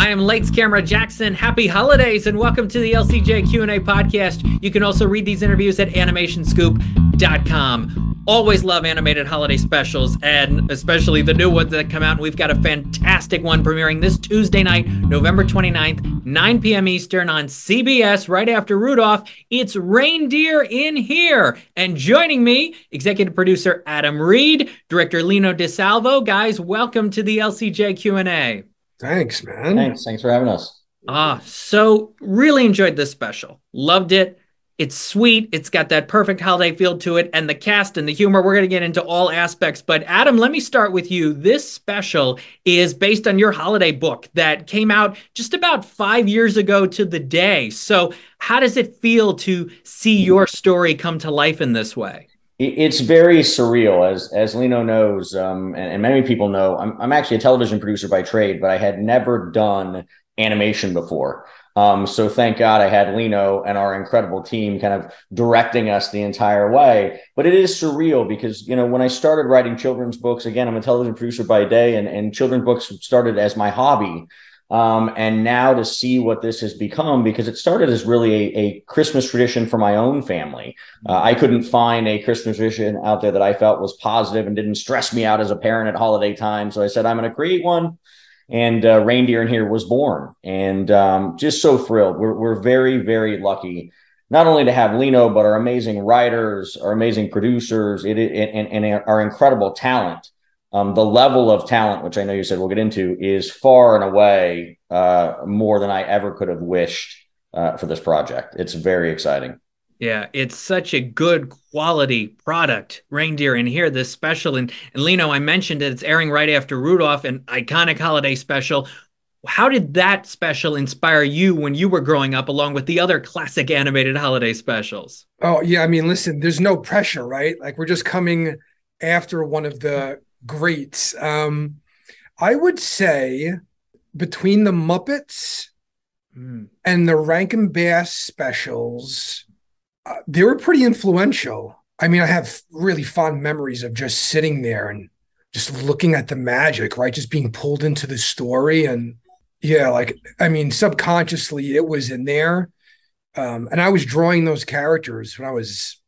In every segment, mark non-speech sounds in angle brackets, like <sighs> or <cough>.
I am Lights Camera Jackson. Happy holidays and welcome to the LCJ Q&A podcast. You can also read these interviews at animationscoop.com. Always love animated holiday specials and especially the new ones that come out. And we've got a fantastic one premiering this Tuesday night, November 29th, 9 p.m. Eastern on CBS right after Rudolph. It's Reindeer in Here. And joining me, executive producer Adam Reed, director Lino DeSalvo. Guys, welcome to the LCJ Q&A. Thanks, man. Thanks. Thanks for having us. Ah, so really enjoyed this special. Loved it. It's sweet. It's got that perfect holiday feel to it, and the cast and the humor. We're going to get into all aspects. But Adam, let me start with you. This special is based on your holiday book that came out just about five years ago to the day. So, how does it feel to see your story come to life in this way? It's very surreal, as as Lino knows, um, and, and, many people know. I'm, I'm actually a television producer by trade, but I had never done animation before. Um, so thank God I had Lino and our incredible team kind of directing us the entire way. But it is surreal because, you know, when I started writing children's books, again, I'm a television producer by day and, and children's books started as my hobby. Um, and now to see what this has become, because it started as really a, a Christmas tradition for my own family. Uh, I couldn't find a Christmas tradition out there that I felt was positive and didn't stress me out as a parent at holiday time. So I said, I'm going to create one and uh, Reindeer in Here was born. And um, just so thrilled. We're, we're very, very lucky not only to have Lino, but our amazing writers, our amazing producers, it, it and, and, our incredible talent. Um, the level of talent, which I know you said we'll get into, is far and away uh, more than I ever could have wished uh, for this project. It's very exciting. Yeah, it's such a good quality product, Reindeer. And here, this special, and, and Lino, I mentioned it, it's airing right after Rudolph, an iconic holiday special. How did that special inspire you when you were growing up, along with the other classic animated holiday specials? Oh, yeah. I mean, listen, there's no pressure, right? Like, we're just coming after one of the greats. Um, I would say between the Muppets mm. and the Rankin Bass specials, uh, they were pretty influential. I mean, I have really fond memories of just sitting there and just looking at the magic, right? Just being pulled into the story. And yeah, like, I mean, subconsciously it was in there. Um, and I was drawing those characters when I was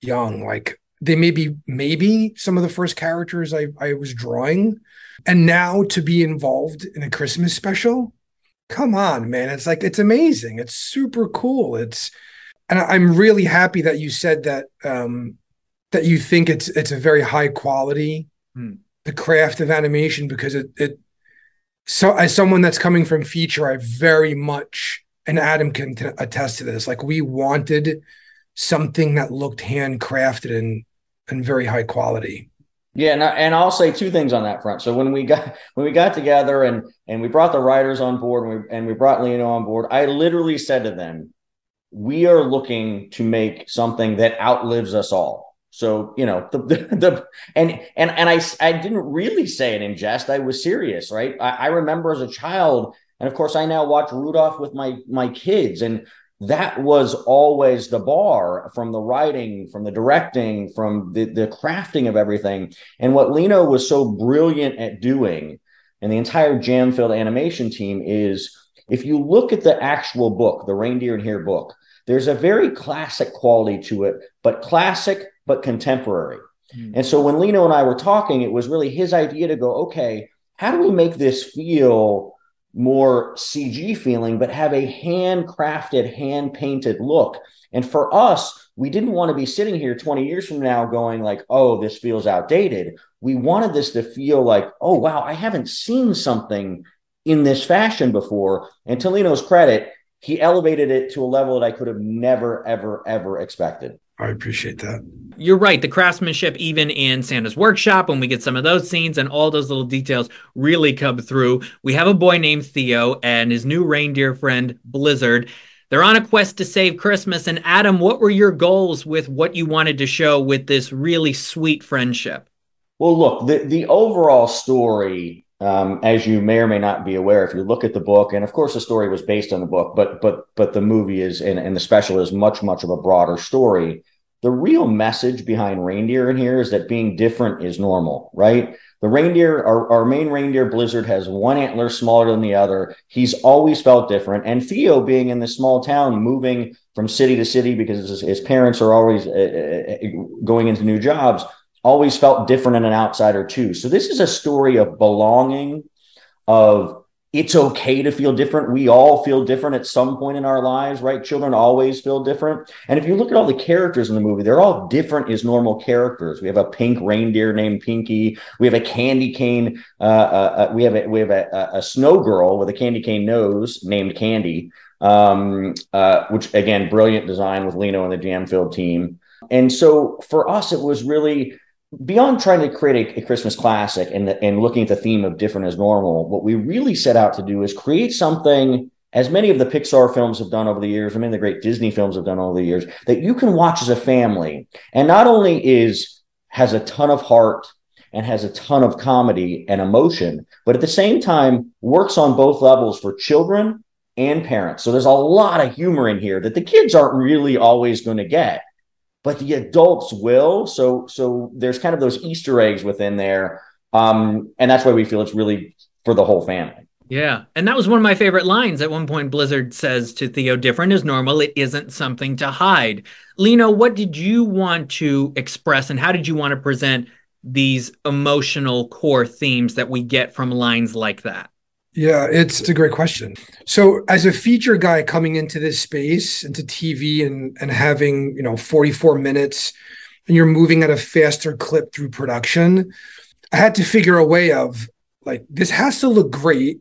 young. Like, they may be maybe some of the first characters I, I was drawing. And now to be involved in a Christmas special, come on, man. It's like, it's amazing. It's super cool. It's, and I'm really happy that you said that um, that you think it's it's a very high quality hmm. the craft of animation because it it so as someone that's coming from feature, I very much and Adam can t- attest to this. Like we wanted something that looked handcrafted and and very high quality. Yeah, and, I, and I'll say two things on that front. So when we got <laughs> when we got together and and we brought the writers on board and we and we brought Lino on board, I literally said to them, we are looking to make something that outlives us all. So you know the, the, <laughs> the and and and I I didn't really say it in jest. I was serious, right? I, I remember as a child, and of course I now watch Rudolph with my my kids, and that was always the bar from the writing, from the directing, from the the crafting of everything. And what Lino was so brilliant at doing, and the entire Jam Filled animation team is if you look at the actual book, the Reindeer in Here book, there's a very classic quality to it, but classic, but contemporary. Mm. And so when Lino and I were talking, it was really his idea to go, okay, how do we make this feel more CG feeling, but have a handcrafted, hand painted look? And for us, we didn't want to be sitting here 20 years from now going like, oh, this feels outdated. We wanted this to feel like, oh, wow, I haven't seen something in this fashion before. And to Lino's credit, he elevated it to a level that I could have never, ever, ever expected. I appreciate that. You're right. The craftsmanship, even in Santa's workshop, when we get some of those scenes and all those little details really come through. We have a boy named Theo and his new reindeer friend, Blizzard. They're on a quest to save Christmas. And Adam, what were your goals with what you wanted to show with this really sweet friendship? Well, look, the, the overall story um, as you may or may not be aware, if you look at the book, and of course the story was based on the book, but but but the movie is and, and the special is much much of a broader story. the real message behind reindeer in here is that being different is normal, right? The reindeer, our, our main reindeer, Blizzard, has one antler smaller than the other. He's always felt different. And Theo, being in this small town, moving from city to city because his, his parents are always uh, uh, uh, going into new jobs, always felt different and an outsider too. So this is a story of belonging, of it's okay to feel different. We all feel different at some point in our lives, right? Children always feel different. And if you look at all the characters in the movie, they're all different as normal characters. We have a pink reindeer named Pinky. We have a candy cane. Uh, uh, uh, we have a we have a, a, snow girl with a candy cane nose named Candy, um, uh, which again, brilliant design with Lino and the Jam Filled team. And so for us, it was really beyond trying to create a, a Christmas classic and, the, and looking at the theme of different as normal, what we really set out to do is create something as many of the Pixar films have done over the years, I mean, the great Disney films have done over the years, that you can watch as a family. And not only is has a ton of heart and has a ton of comedy and emotion, but at the same time works on both levels for children and parents. So there's a lot of humor in here that the kids aren't really always going to get but the adults will. So so there's kind of those Easter eggs within there, um, and that's why we feel it's really for the whole family. Yeah. And that was one of my favorite lines. At one point, Blizzard says to Theo, different is normal. It isn't something to hide. Lino, what did you want to express and how did you want to present these emotional core themes that we get from lines like that? Yeah, it's, a great question. So, as a feature guy coming into this space, into TV, and and having you know 44 minutes, and you're moving at a faster clip through production, I had to figure a way of like this has to look great.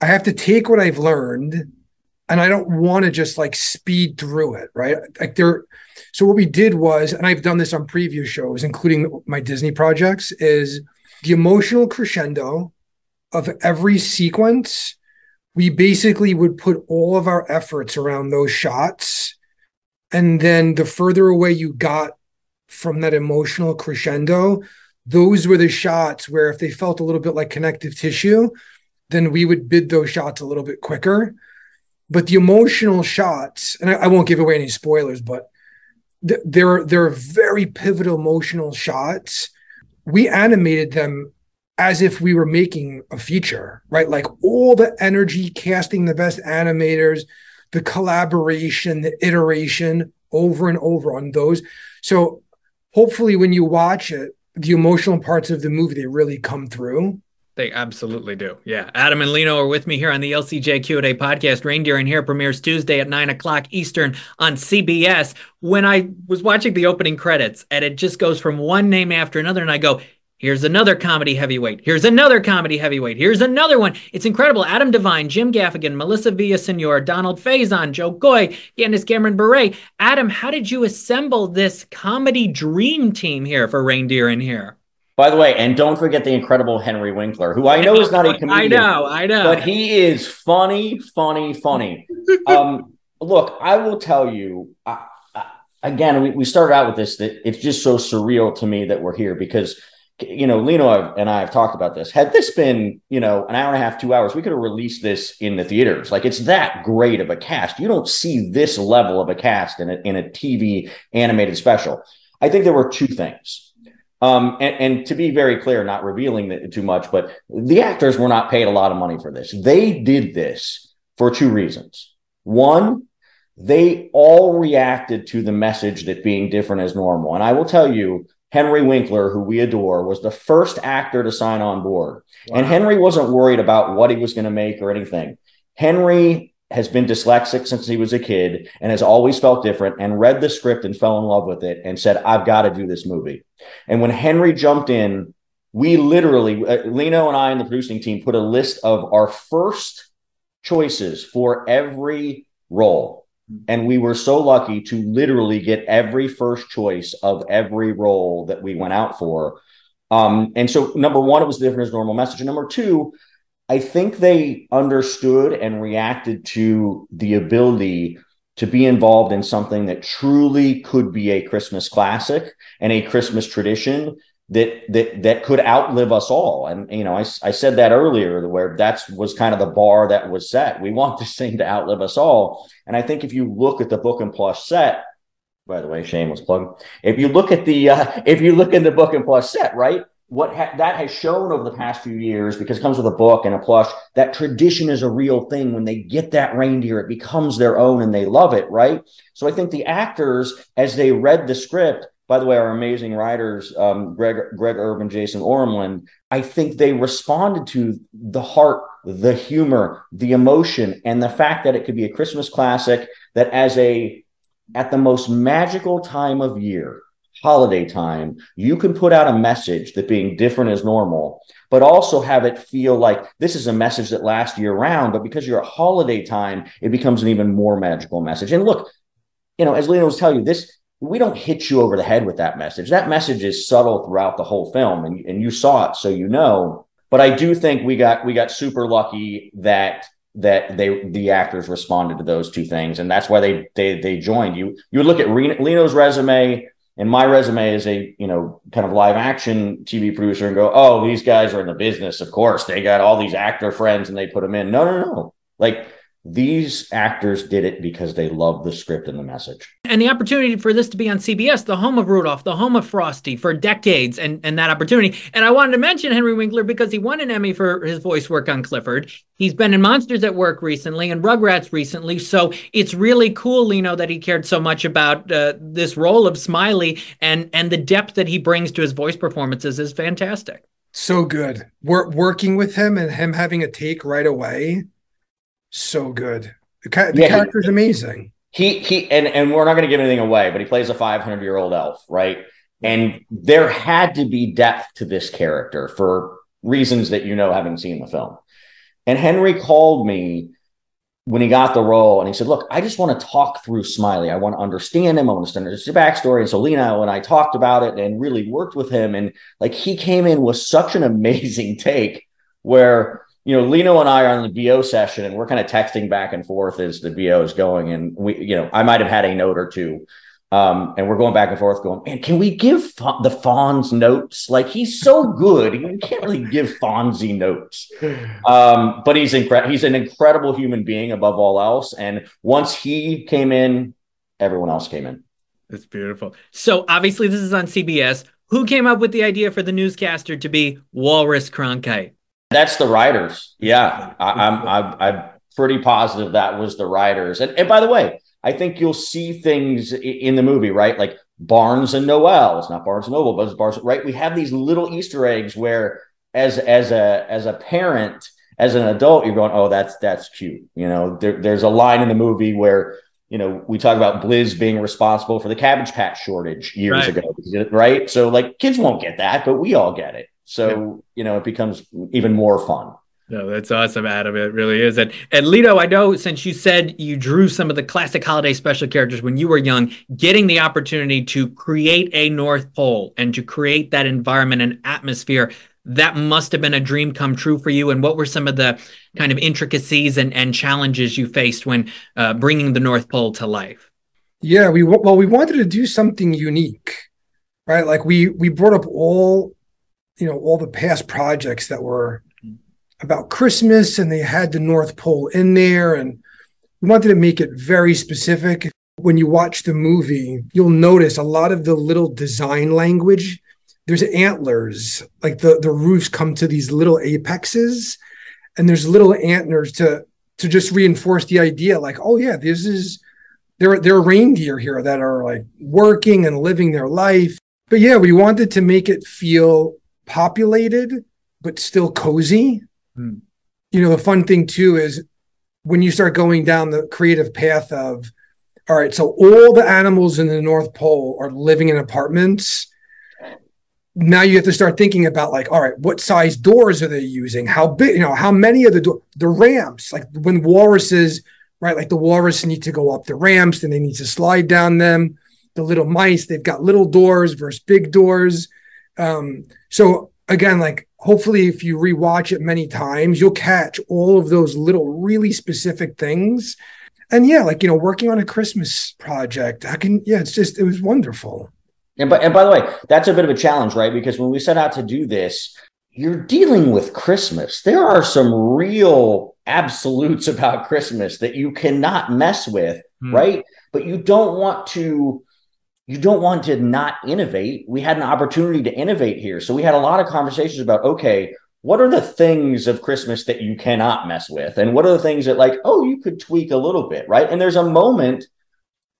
I have to take what I've learned, and I don't want to just like speed through it, right? Like there. So what we did was, and I've done this on previous shows, including my Disney projects, is the emotional crescendo of every sequence, we basically would put all of our efforts around those shots. And then the further away you got from that emotional crescendo, those were the shots where if they felt a little bit like connective tissue, then we would bid those shots a little bit quicker. But the emotional shots, and I, I won't give away any spoilers, but th- there, there are very pivotal emotional shots. We animated them as if we were making a feature, right? Like all the energy, casting the best animators, the collaboration, the iteration over and over on those. So hopefully when you watch it, the emotional parts of the movie they really come through. They absolutely do. Yeah. Adam and Lino are with me here on the LCJ Q&A podcast. Reindeer in Here premieres Tuesday at 9 o'clock Eastern on CBS. When I was watching the opening credits and it just goes from one name after another and I go, Here's another comedy heavyweight. Here's another comedy heavyweight. Here's another one. It's incredible. Adam Devine, Jim Gaffigan, Melissa Villasenor, Donald Faison, Jo Koy, Candice Cameron Bure. Adam, how did you assemble this comedy dream team here for Reindeer in Here? By the way, and don't forget the incredible Henry Winkler, who I know is not a comedian. <laughs> I know, I know. But he is funny, funny, funny. <laughs> um, look, I will tell you, uh, uh, again, we, we started out with this, that it's just so surreal to me that we're here because – you know, Lino and I have talked about this. Had this been, you know, an hour and a half, two hours, we could have released this in the theaters. Like it's that great of a cast. You don't see this level of a cast in a, in a TV animated special. I think there were two things. Um, and, and, to be very clear, not revealing it too much, but the actors were not paid a lot of money for this. They did this for two reasons. One, they all reacted to the message that being different is normal. And I will tell you, Henry Winkler, who we adore, was the first actor to sign on board. Wow. And Henry wasn't worried about what he was going to make or anything. Henry has been dyslexic since he was a kid and has always felt different and read the script and fell in love with it and said, I've got to do this movie. And when Henry jumped in, we literally, uh, Lino and I and the producing team put a list of our first choices for every role. And we were so lucky to literally get every first choice of every role that we went out for. Um, and so, number one, it was different as normal message. And number two, I think they understood and reacted to the ability to be involved in something that truly could be a Christmas classic and a Christmas tradition that that that could outlive us all. And you know, I, I said that earlier, where that's was kind of the bar that was set. We <laughs> want this thing to outlive us all. And I think if you look at the book and plush set, by the way, shameless plug. If you look at the uh, <laughs> if you look in the book and plush set, right? What ha- that has shown over the past few years, because it comes with a book and a plush, that tradition is a real thing. When they get that reindeer, it becomes their own and they love it, right? So I think the actors, as they read the script, by the way, our amazing writers, um, Greg, Greg Urban, Jason Oremland, I think they responded to the heart, the humor, the emotion, and the fact that it could be a Christmas classic that as a at the most magical time of year, holiday time, you can put out a message that being different is normal, but also have it feel like this is a message that lasts year round. But because you're a holiday time, it becomes an even more magical message. And look, you know, as Lino was telling you, this we don't hit you over the head with that message. That message is subtle throughout the whole film, and, and you saw it, so you know. But I do think we got we got super lucky that that they the actors responded to those two things, and that's why they they they joined. You you would look at Lino's resume and my resume as a you know kind of live action TV producer and go, oh, these guys are in the business. Of course, they got all these actor friends and they put them in. No, no, no. Like these actors did it because they love the script and the message. And the opportunity for this to be on CBS, the home of Rudolph, the home of Frosty for decades, and, and that opportunity. And I wanted to mention Henry Winkler because he won an Emmy for his voice work on Clifford. He's been in Monsters at Work recently and Rugrats recently. So it's really cool, Lino, that he cared so much about uh, this role of Smiley and, and the depth that he brings to his voice performances is fantastic. So good. We're working with him and him having a take right away so good. The, ca- the yeah, character's he, amazing. He he and and we're not going to give anything away, but he plays a 500 year old elf, right? And there had to be depth to this character for reasons that you know, having seen the film. And Henry called me when he got the role and he said, Look, I just want to talk through Smiley. I want to understand him. I want to understand his backstory. And so Lino and I talked about it and really worked with him. And like he came in with such an amazing take where you know, Lino and I are on the VO session and we're kind of texting back and forth as the VO is going. And we, you know, I might have had a note or two. Um, and we're going back and forth going, man, can we give the Fonz notes? Like he's so good. You can't really give Fonzie notes. Um, but he's incredible. He's an incredible human being above all else. And once he came in, everyone else came in. That's beautiful. So obviously this is on CBS. Who came up with the idea for the newscaster to be Walrus Cronkite? That's the writers. Yeah, I, am I'm, I'm pretty positive that was the writers. And, and by the way, I think you'll see things in the movie, right? Like Barnes and Noel. It's not Barnes and Noble, but it's Barnes. Right? We have these little Easter eggs where, as as a as a parent, as an adult, you're going, "Oh, that's that's cute." You know, there, there's a line in the movie where you know we talk about Blizz being responsible for the Cabbage Patch shortage years right. ago, right? So like kids won't get that, but we all get it. So, yeah. you know, it becomes even more fun. No, that's awesome, Adam. It really is. And and Lino, I know since you said you drew some of the classic holiday special characters when you were young, getting the opportunity to create a North Pole and to create that environment and atmosphere, that must have been a dream come true for you. And what were some of the kind of intricacies and, and challenges you faced when uh, bringing the North Pole to life? Yeah, we well, we wanted to do something unique, right? Like we we brought up all you know all the past projects that were about Christmas and they had the North Pole in there and we wanted to make it very specific. When you watch the movie, you'll notice a lot of the little design language. There's antlers, like the, the roofs come to these little apexes, and there's little antlers to to just reinforce the idea, like, oh yeah, this is there, there are reindeer here that are like working and living their life. But yeah, we wanted to make it feel populated but still cozy. Hmm. You know, the fun thing too is when you start going down the creative path of, all right, so all the animals in the North Pole are living in apartments. Now you have to start thinking about like, all right, what size doors are they using? How big, you know, how many of the do- the ramps? Like when walruses, right? Like the walrus need to go up the ramps, and they need to slide down them. The little mice, they've got little doors versus big doors. Um, so again, like hopefully if you rewatch it many times, you'll catch all of those little really specific things. And yeah, like you know, working on a Christmas project, I can yeah, it's just it was wonderful. And but and by the way, that's a bit of a challenge, right? Because when we set out to do this, you're dealing with Christmas. There are some real absolutes <laughs> about Christmas that you cannot mess with, hmm. right? But you don't want to you don't want to not innovate. We had an opportunity to innovate here. So we had a lot of conversations about, okay, what are the things of Christmas that you cannot mess with? And what are the things that, like, oh, you could tweak a little bit, right? And there's a moment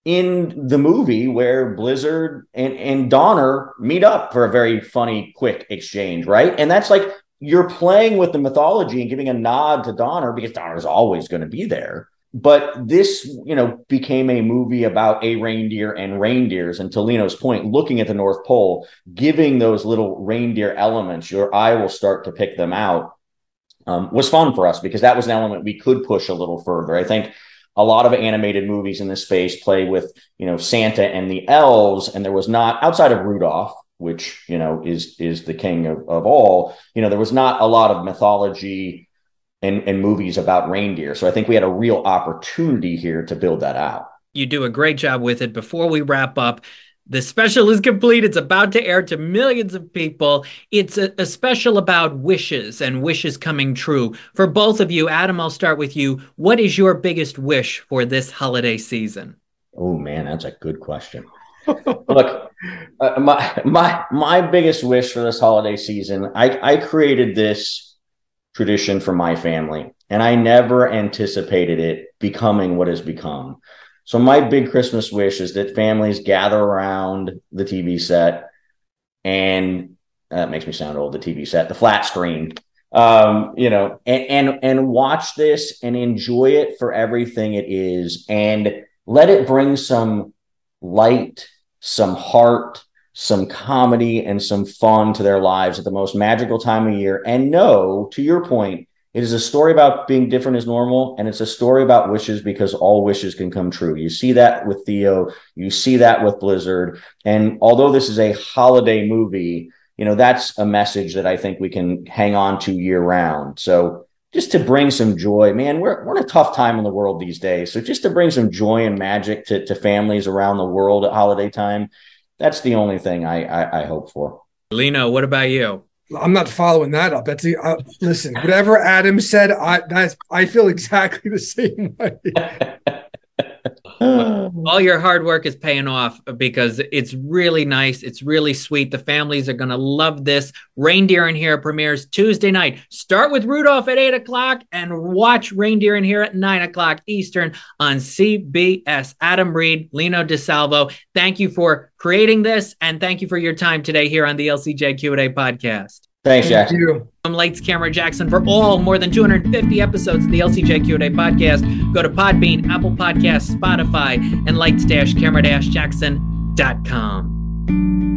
in the movie where Blizzard and, and Donner meet up for a very funny, quick exchange, right? And that's like you're playing with the mythology and giving a nod to Donner because Donner's always going to be there. But this, you know, became a movie about a reindeer and reindeers. And to Lino's point, looking at the North Pole, giving those little reindeer elements, your eye will start to pick them out. Um, was fun for us because that was an element we could push a little further. I think a lot of animated movies in this space play with you know Santa and the elves, and there was not outside of Rudolph, which you know is is the king of, of all. You know, there was not a lot of mythology and, and movies about reindeer. So I think we had a real opportunity here to build that out. You do a great job with it. Before we wrap up, the special is complete. It's about to air to millions of people. It's a, a, special about wishes and wishes coming true. For both of you, Adam, I'll start with you. What is your biggest wish for this holiday season? Oh man, that's a good question. <laughs> Look, uh, my my my biggest wish for this holiday season, I I created this tradition for my family, and I never anticipated it becoming what has become. So my big Christmas wish is that families gather around the TV set and that makes me sound old, the TV set, the flat screen. Um, you know, and and and watch this and enjoy it for everything it is and let it bring some light, some heart, some comedy and some fun to their lives at the most magical time of year. And no, to your point, it is a story about being different as normal, and it's a story about wishes because all wishes can come true. You see that with Theo, you see that with Blizzard. And although this is a holiday movie, you know, that's a message that I think we can hang on to year round. So just to bring some joy, man, we're, we're in a tough time in the world these days. So just to bring some joy and magic to, to families around the world at holiday time, that's the only thing I, I, I hope for. Lino, what about you? I'm not following that up. That's the, uh, listen. Whatever Adam said, I that's I feel exactly the same way. <laughs> <sighs> all your hard work is paying off because it's really nice. It's really sweet. The families are going to love this. Reindeer in Here premieres Tuesday night. Start with Rudolph at 8 o'clock and watch Reindeer in Here at 9 o'clock Eastern on CBS. Adam Reed, Lino DeSalvo, thank you for creating this and thank you for your time today here on the LCJ Q&A podcast. Thanks, Jack. Thank you. I'm Lights Camera Jackson. For all more than 250 episodes of the LCJ Q&A podcast, go to Podbean, Apple Podcasts, Spotify, and lights-camera-jackson.com.